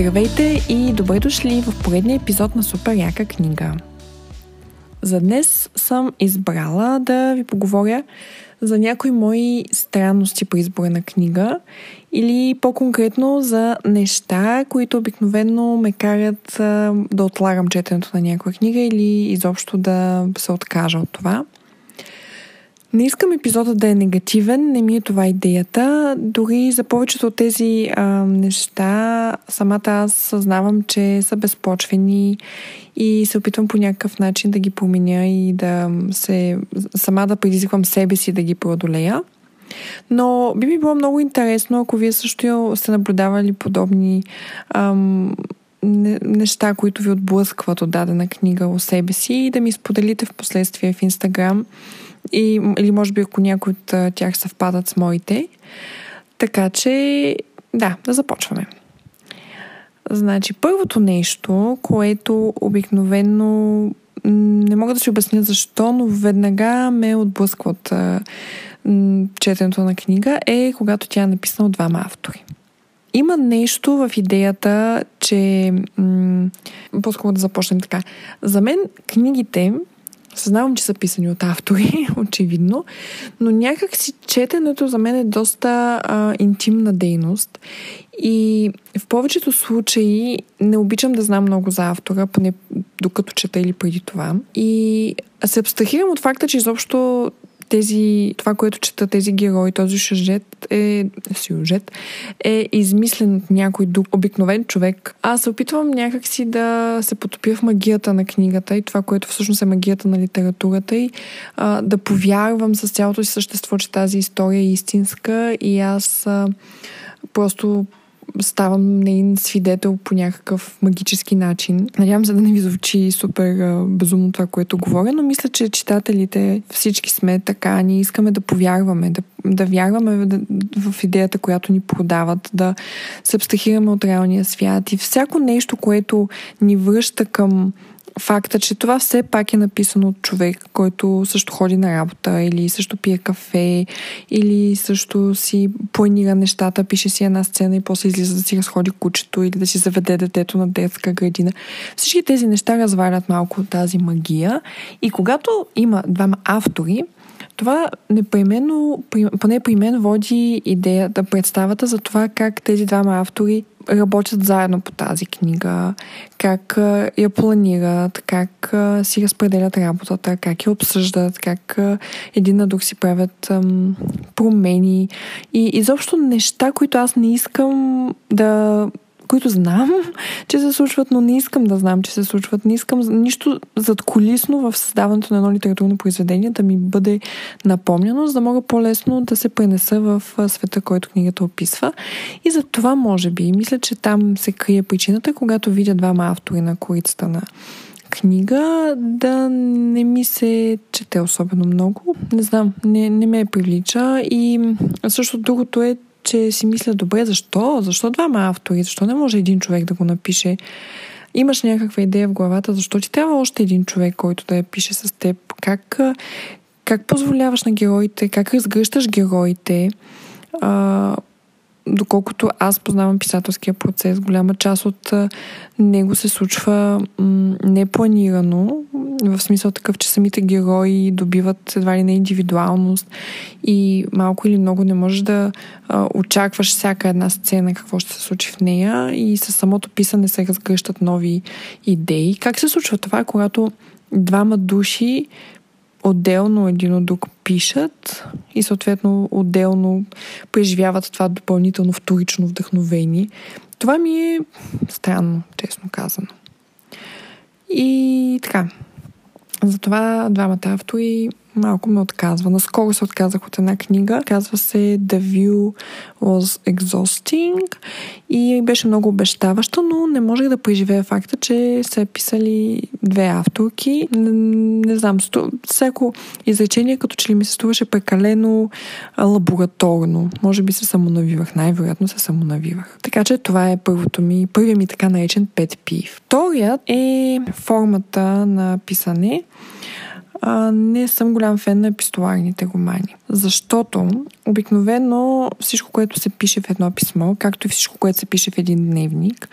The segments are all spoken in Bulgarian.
Здравейте и добре дошли в поредния епизод на Супер яка книга. За днес съм избрала да ви поговоря за някои мои странности при избора на книга или по-конкретно за неща, които обикновено ме карат да отлагам четенето на някоя книга или изобщо да се откажа от това – не искам епизода да е негативен, не ми е това идеята. Дори за повечето от тези а, неща самата аз съзнавам, че са безпочвени и се опитвам по някакъв начин да ги променя и да се сама да предизвиквам себе си да ги преодолея. Но би ми било много интересно, ако вие също сте наблюдавали подобни ам, неща, които ви отблъскват от дадена книга о себе си и да ми споделите в последствие в Инстаграм и, или може би ако някои от тях съвпадат с моите. Така че, да, да започваме. Значи, първото нещо, което обикновено не мога да си обясня защо, но веднага ме отблъсква от четенето на книга, е когато тя е написана от двама автори. Има нещо в идеята, че... М- по-скоро да започнем така. За мен книгите Съзнавам, че са писани от автори, очевидно, но някак си четенето за мен е доста а, интимна дейност и в повечето случаи не обичам да знам много за автора, поне докато чета или преди това. И се абстрахирам от факта, че изобщо тези, това, което чета тези герои, този сюжет е, сюжет е измислен от някой друг обикновен човек. Аз се опитвам някакси да се потопя в магията на книгата и това, което всъщност е магията на литературата и а, да повярвам с цялото си същество, че тази история е истинска и аз а, просто ставам нейн свидетел по някакъв магически начин. Надявам се да не ви звучи супер безумно това, което говоря, но мисля, че читателите всички сме така. Ние искаме да повярваме, да, да вярваме в идеята, която ни продават, да се абстрахираме от реалния свят и всяко нещо, което ни връща към факта, че това все пак е написано от човек, който също ходи на работа или също пие кафе или също си планира нещата, пише си една сцена и после излиза да си разходи кучето или да си заведе детето на детска градина. Всички тези неща развалят малко тази магия и когато има двама автори, това непременно, поне при мен води идеята, представата за това как тези двама автори работят заедно по тази книга, как я планират, как си разпределят работата, как я обсъждат, как един на друг си правят ам, промени. И изобщо неща, които аз не искам да които знам, че се случват, но не искам да знам, че се случват. Не искам нищо задколисно в създаването на едно литературно произведение да ми бъде напомняно, за да мога по-лесно да се пренеса в света, който книгата описва. И за това, може би, мисля, че там се крие причината, когато видя двама автори на корицата на книга да не ми се чете особено много. Не знам, не, не ме привлича. И също другото е, че си мисля, добре, защо? Защо двама автори? Защо не може един човек да го напише? Имаш някаква идея в главата, защо ти трябва още един човек, който да я пише с теб? Как, как позволяваш на героите, как разгръщаш героите? А, доколкото аз познавам писателския процес, голяма част от него се случва непланирано, в смисъл такъв, че самите герои добиват едва ли не индивидуалност и малко или много не можеш да а, очакваш всяка една сцена какво ще се случи в нея и със самото писане се разгръщат нови идеи. Как се случва това, когато двама души отделно един от друг пишат и съответно отделно преживяват това допълнително вторично вдъхновение. Това ми е странно, честно казано. И така. Затова двамата автори малко ме отказва. Наскоро се отказах от една книга. Казва се The View was Exhausting и беше много обещаваща, но не можех да преживея факта, че са писали две авторки. Не, не знам, всяко изречение като че ли ми се струваше прекалено лабораторно. Може би се самонавивах. Най-вероятно се самонавивах. Така че това е първото ми, първият ми така наречен пет пив. Вторият е формата на писане а, не съм голям фен на епистоларните романи. Защото обикновено всичко, което се пише в едно писмо, както и всичко, което се пише в един дневник,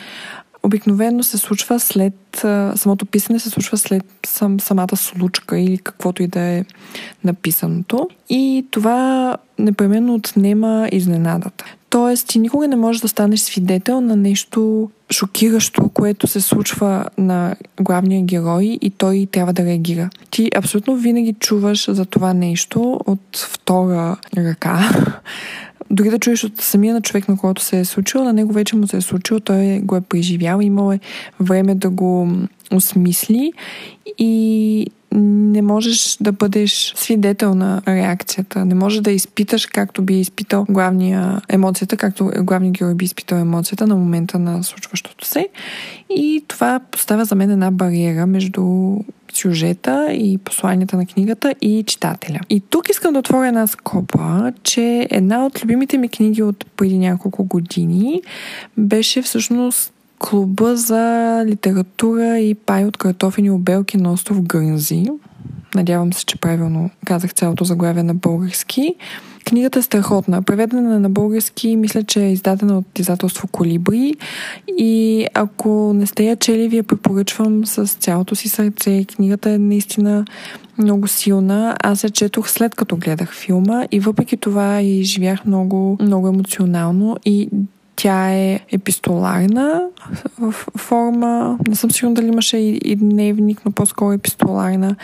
обикновено се случва след, самото писане се случва след сам, самата случка или каквото и да е написаното. И това непременно отнема изненадата. Тоест, ти никога не можеш да станеш свидетел на нещо шокиращо, което се случва на главния герой и той трябва да реагира. Ти абсолютно винаги чуваш за това нещо от втора ръка. Дори да чуеш от самия на човек, на който се е случило, на него вече му се е случило, той го е преживял, имал е време да го осмисли и не можеш да бъдеш свидетел на реакцията. Не можеш да изпиташ както би изпитал главния емоцията, както главният герой би изпитал емоцията на момента на случващото се. И това поставя за мен една бариера между сюжета и посланията на книгата и читателя. И тук искам да отворя една скопа, че една от любимите ми книги от преди няколко години беше всъщност клуба за литература и пай от картофени обелки на остров Гърнзи. Надявам се, че правилно казах цялото заглавие на български. Книгата е страхотна. Преведена на български, мисля, че е издадена от издателство Колибри. И ако не сте я чели, ви я препоръчвам с цялото си сърце. Книгата е наистина много силна. Аз я четох след като гледах филма и въпреки това и живях много, много емоционално и тя е епистоларна форма. Не съм сигурна дали имаше и, и дневник, но по-скоро епистоларна.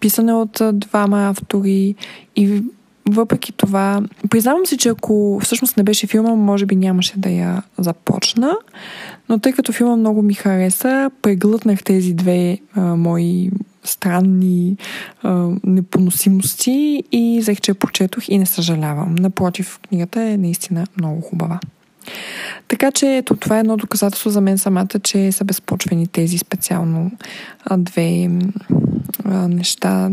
Писане от двама автори и въпреки това, признавам си, че ако всъщност не беше филма, може би нямаше да я започна, но тъй като филма много ми хареса, преглътнах тези две а, мои странни а, непоносимости и взех, че я прочетох и не съжалявам. Напротив, книгата е наистина много хубава. Така че ето, това е едно доказателство за мен самата, че са безпочвени тези специално две неща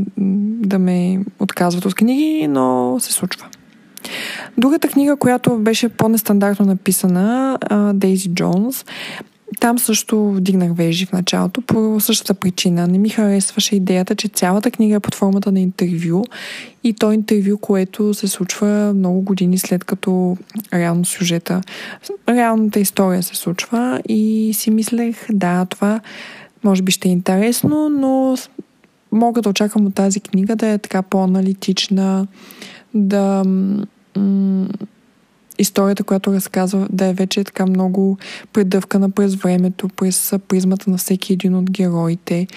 да ме отказват от книги, но се случва. Другата книга, която беше по-нестандартно написана, Дейзи Джонс, там също вдигнах вежи в началото по същата причина. Не ми харесваше идеята, че цялата книга е под формата на интервю и то интервю, което се случва много години след като реално сюжета, реалната история се случва и си мислех, да, това може би ще е интересно, но мога да очаквам от тази книга да е така по-аналитична, да историята, която разказва, да е вече така много предъвкана през времето, през призмата на всеки един от героите.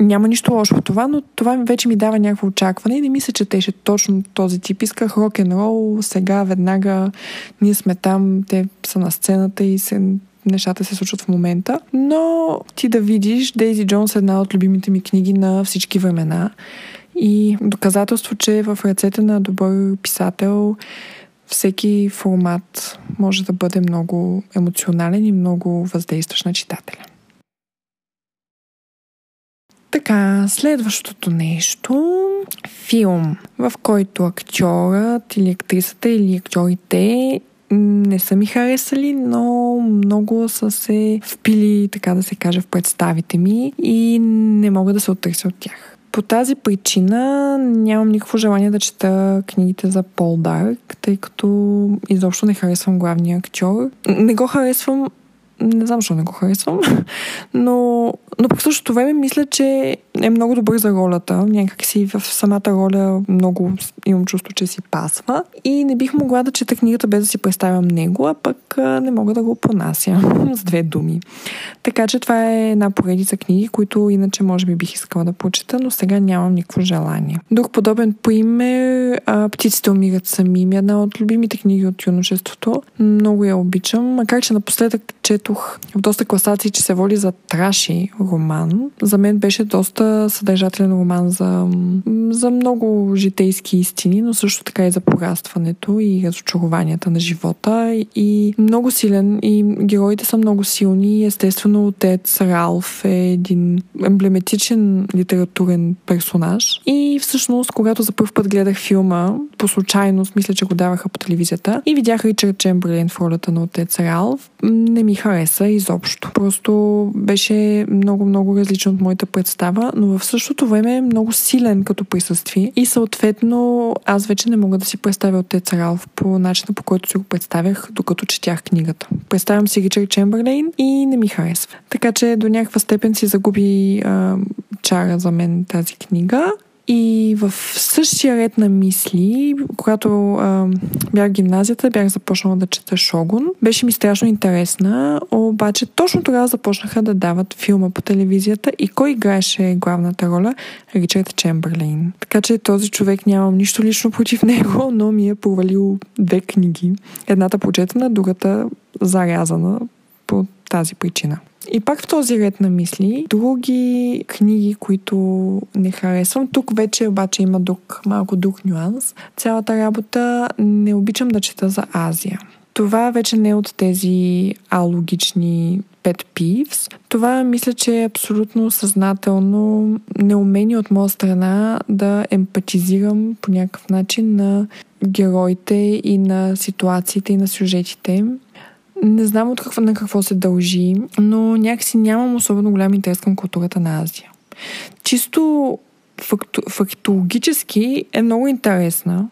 Няма нищо лошо в това, но това вече ми дава някакво очакване и не мисля, че теше точно този тип. Исках рок н рол, сега, веднага, ние сме там, те са на сцената и се нещата се случват в момента. Но ти да видиш, Дейзи Джонс е една от любимите ми книги на всички времена. И доказателство, че в ръцете на добър писател всеки формат може да бъде много емоционален и много въздействащ на читателя. Така, следващото нещо филм, в който актьорът или актрисата или актьорите не са ми харесали, но много са се впили, така да се каже, в представите ми и не мога да се оттърся от тях. По тази причина нямам никакво желание да чета книгите за Пол Дарк, тъй като изобщо не харесвам главния актьор. Не го харесвам не знам защо не го харесвам, но, но по същото време мисля, че е много добър за ролята. Някак си в самата роля много имам чувство, че си пасва. И не бих могла да чета книгата без да си представям него, а пък не мога да го понася с две думи. Така че това е една поредица книги, които иначе може би бих искала да прочета, но сега нямам никакво желание. Друг подобен пример Птиците умират сами. Ми е една от любимите книги от юношеството. Много я обичам, макар че напоследък четох в доста класации, че се води за траши роман. За мен беше доста съдържателен роман за, за много житейски истини, но също така и за порастването и разочарованията на живота. И много силен, и героите са много силни. Естествено, отец Ралф е един емблематичен литературен персонаж. И всъщност, когато за първ път гледах филма, по случайност, мисля, че го даваха по телевизията, и видях Ричард Чемберлин в ролята на отец Ралф, не ми хареса изобщо. Просто беше много много различен от моята представа, но в същото време е много силен като присъствие и съответно аз вече не мога да си представя от Тец Ралф по начина по който си го представях, докато четях книгата. Представям си Ричард Чемберлейн и не ми харесва. Така че до някаква степен си загуби а, чара за мен тази книга. И в същия ред на мисли, когато а, бях в гимназията, бях започнала да чета Шогун. Беше ми страшно интересна, обаче точно тогава започнаха да дават филма по телевизията и кой играеше главната роля? Ричард Чемберлейн. Така че този човек нямам нищо лично против него, но ми е провалил две книги. Едната прочетена, другата зарязана по тази причина. И пак в този ред на мисли, други книги, които не харесвам, тук вече обаче има друг, малко друг нюанс. Цялата работа не обичам да чета за Азия. Това вече не е от тези алогични pet peeves. Това мисля, че е абсолютно съзнателно неумение от моя страна да емпатизирам по някакъв начин на героите и на ситуациите и на сюжетите. Не знам от какво, на какво се дължи, но някакси нямам особено голям интерес към културата на Азия. Чисто факту, фактологически е много интересна,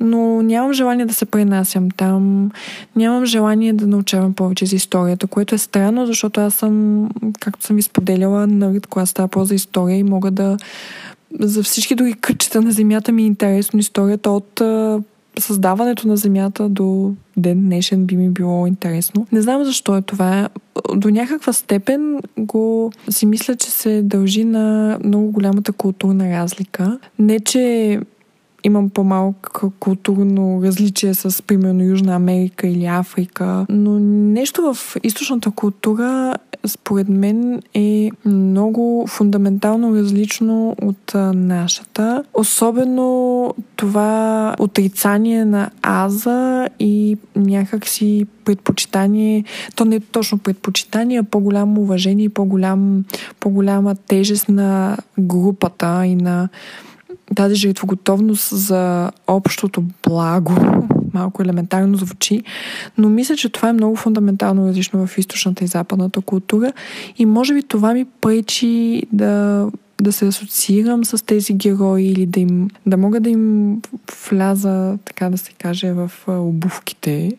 но нямам желание да се пренасям там, нямам желание да научавам повече за историята, което е странно, защото аз съм, както съм ви споделяла, наред, когато става по за история и мога да за всички други кътчета на земята ми е интересно историята от създаването на Земята до ден днешен би ми било интересно. Не знам защо е това. До някаква степен го си мисля, че се дължи на много голямата културна разлика. Не, че имам по-малко културно различие с, примерно, Южна Америка или Африка, но нещо в източната култура според мен е много фундаментално различно от нашата. Особено това отрицание на аза и някакси предпочитание, то не е точно предпочитание, а по-голямо уважение и по-голям, по-голяма тежест на групата и на тази жертвоготовност за общото благо, малко елементарно звучи, но мисля, че това е много фундаментално различно в източната и западната култура и може би това ми пречи да да се асоциирам с тези герои или да им да мога да им вляза, така да се каже, в обувките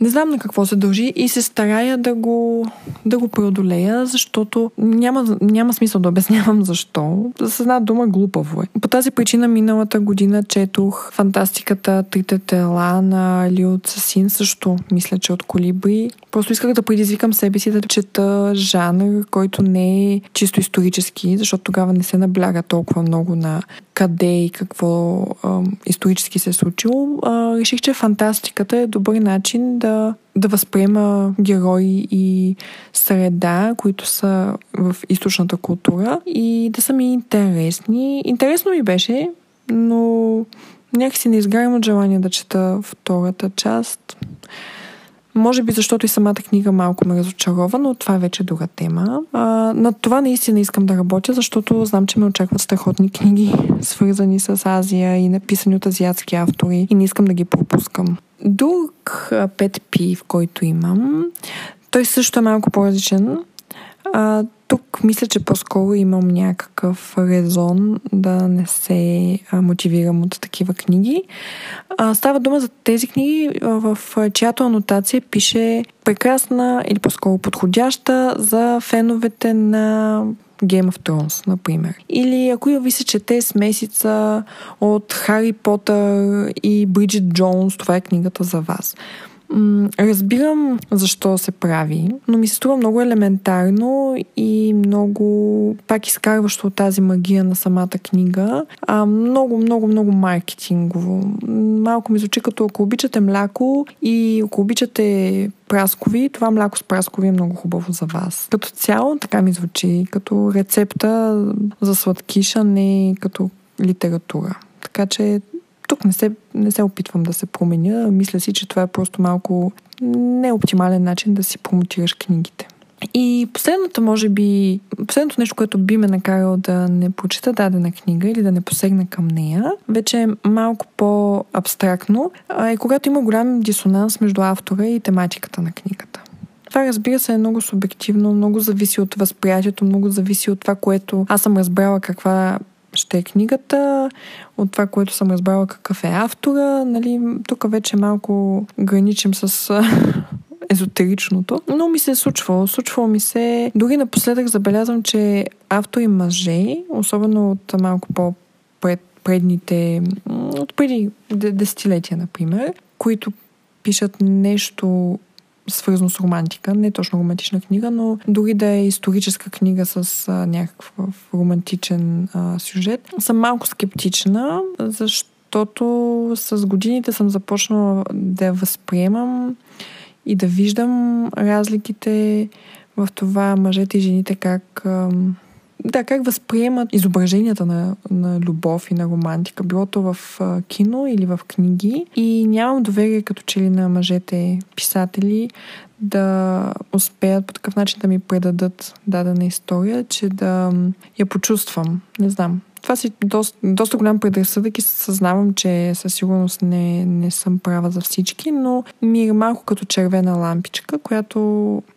не знам на какво се дължи и се старая да го, да го преодолея, защото няма, няма смисъл да обяснявам защо. С една дума глупаво е. По тази причина миналата година четох фантастиката Трите тела на Лио Цасин, също мисля, че от Колибри. Просто исках да предизвикам себе си да чета жанр, който не е чисто исторически, защото тогава не се набляга толкова много на къде и какво а, исторически се е случило. А, реших, че фантастиката е добър начин да, да възприема герои и среда, които са в източната култура и да са ми интересни. Интересно ми беше, но някакси не изгарям от желание да чета втората част. Може би защото и самата книга малко ме разочарова, но това е вече друга тема. А, на това наистина искам да работя, защото знам, че ме очакват страхотни книги, свързани с Азия и написани от азиатски автори и не искам да ги пропускам. Друг пет пи, в който имам, той също е малко по-различен. А, тук мисля, че по-скоро имам някакъв резон да не се мотивирам от такива книги. А, става дума за тези книги, в чиято анотация пише прекрасна или по-скоро подходяща за феновете на Game of Thrones, например. Или ако ви се чете смесица от Хари Потър и Бриджит Джонс, това е книгата за вас. Разбирам защо се прави, но ми се струва много елементарно и много пак изкарващо от тази магия на самата книга. А, много, много, много маркетингово. Малко ми звучи като ако обичате мляко и ако обичате праскови, това мляко с праскови е много хубаво за вас. Като цяло така ми звучи, като рецепта за сладкиша, не като литература. Така че тук не се, не се опитвам да се променя. Мисля си, че това е просто малко неоптимален начин да си промотираш книгите. И последното, може би, последното нещо, което би ме накарало да не прочита дадена книга или да не посегна към нея, вече е малко по-абстрактно, е когато има голям дисонанс между автора и тематиката на книгата. Това разбира се е много субективно, много зависи от възприятието, много зависи от това, което аз съм разбрала каква ще е книгата, от това, което съм разбрала какъв е автора. Нали, тук вече малко граничим с езотеричното, но ми се е случвало. Случвало ми се. Дори напоследък забелязвам, че автори мъже, особено от малко по-пред предните, от преди десетилетия, например, които пишат нещо свързано с романтика, не точно романтична книга, но дори да е историческа книга с а, някакъв романтичен а, сюжет, съм малко скептична, защото с годините съм започнала да възприемам и да виждам разликите в това мъжете и жените как да, как възприемат изображенията на, на любов и на романтика, било то в кино или в книги. И нямам доверие като че ли на мъжете писатели да успеят по такъв начин да ми предадат дадена история, че да я почувствам. Не знам това си доста, доста голям предразсъдък и съзнавам, че със сигурност не, не съм права за всички, но ми е малко като червена лампичка, която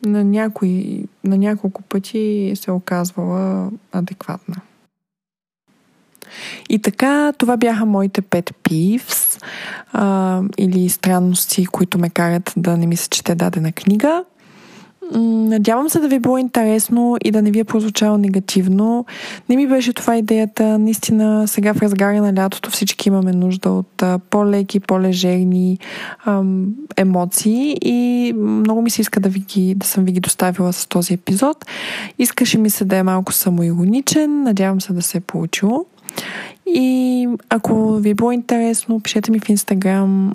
на, някои, на няколко пъти се е оказвала адекватна. И така, това бяха моите пет пивс а, или странности, които ме карат да не ми се чете дадена книга. Надявам се да ви е било интересно и да не ви е прозвучало негативно. Не ми беше това идеята. Наистина, сега в разгаря на лятото всички имаме нужда от по-леки, по-лежерни ам, емоции и много ми се иска да, ви ги, да съм ви ги доставила с този епизод. Искаше ми се да е малко самоироничен. Надявам се да се е получило. И ако ви е било интересно, пишете ми в Инстаграм.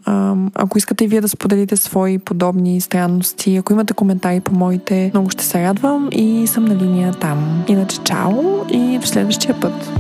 Ако искате и вие да споделите свои подобни странности, ако имате коментари по моите, много ще се радвам и съм на линия там. Иначе чао и до следващия път.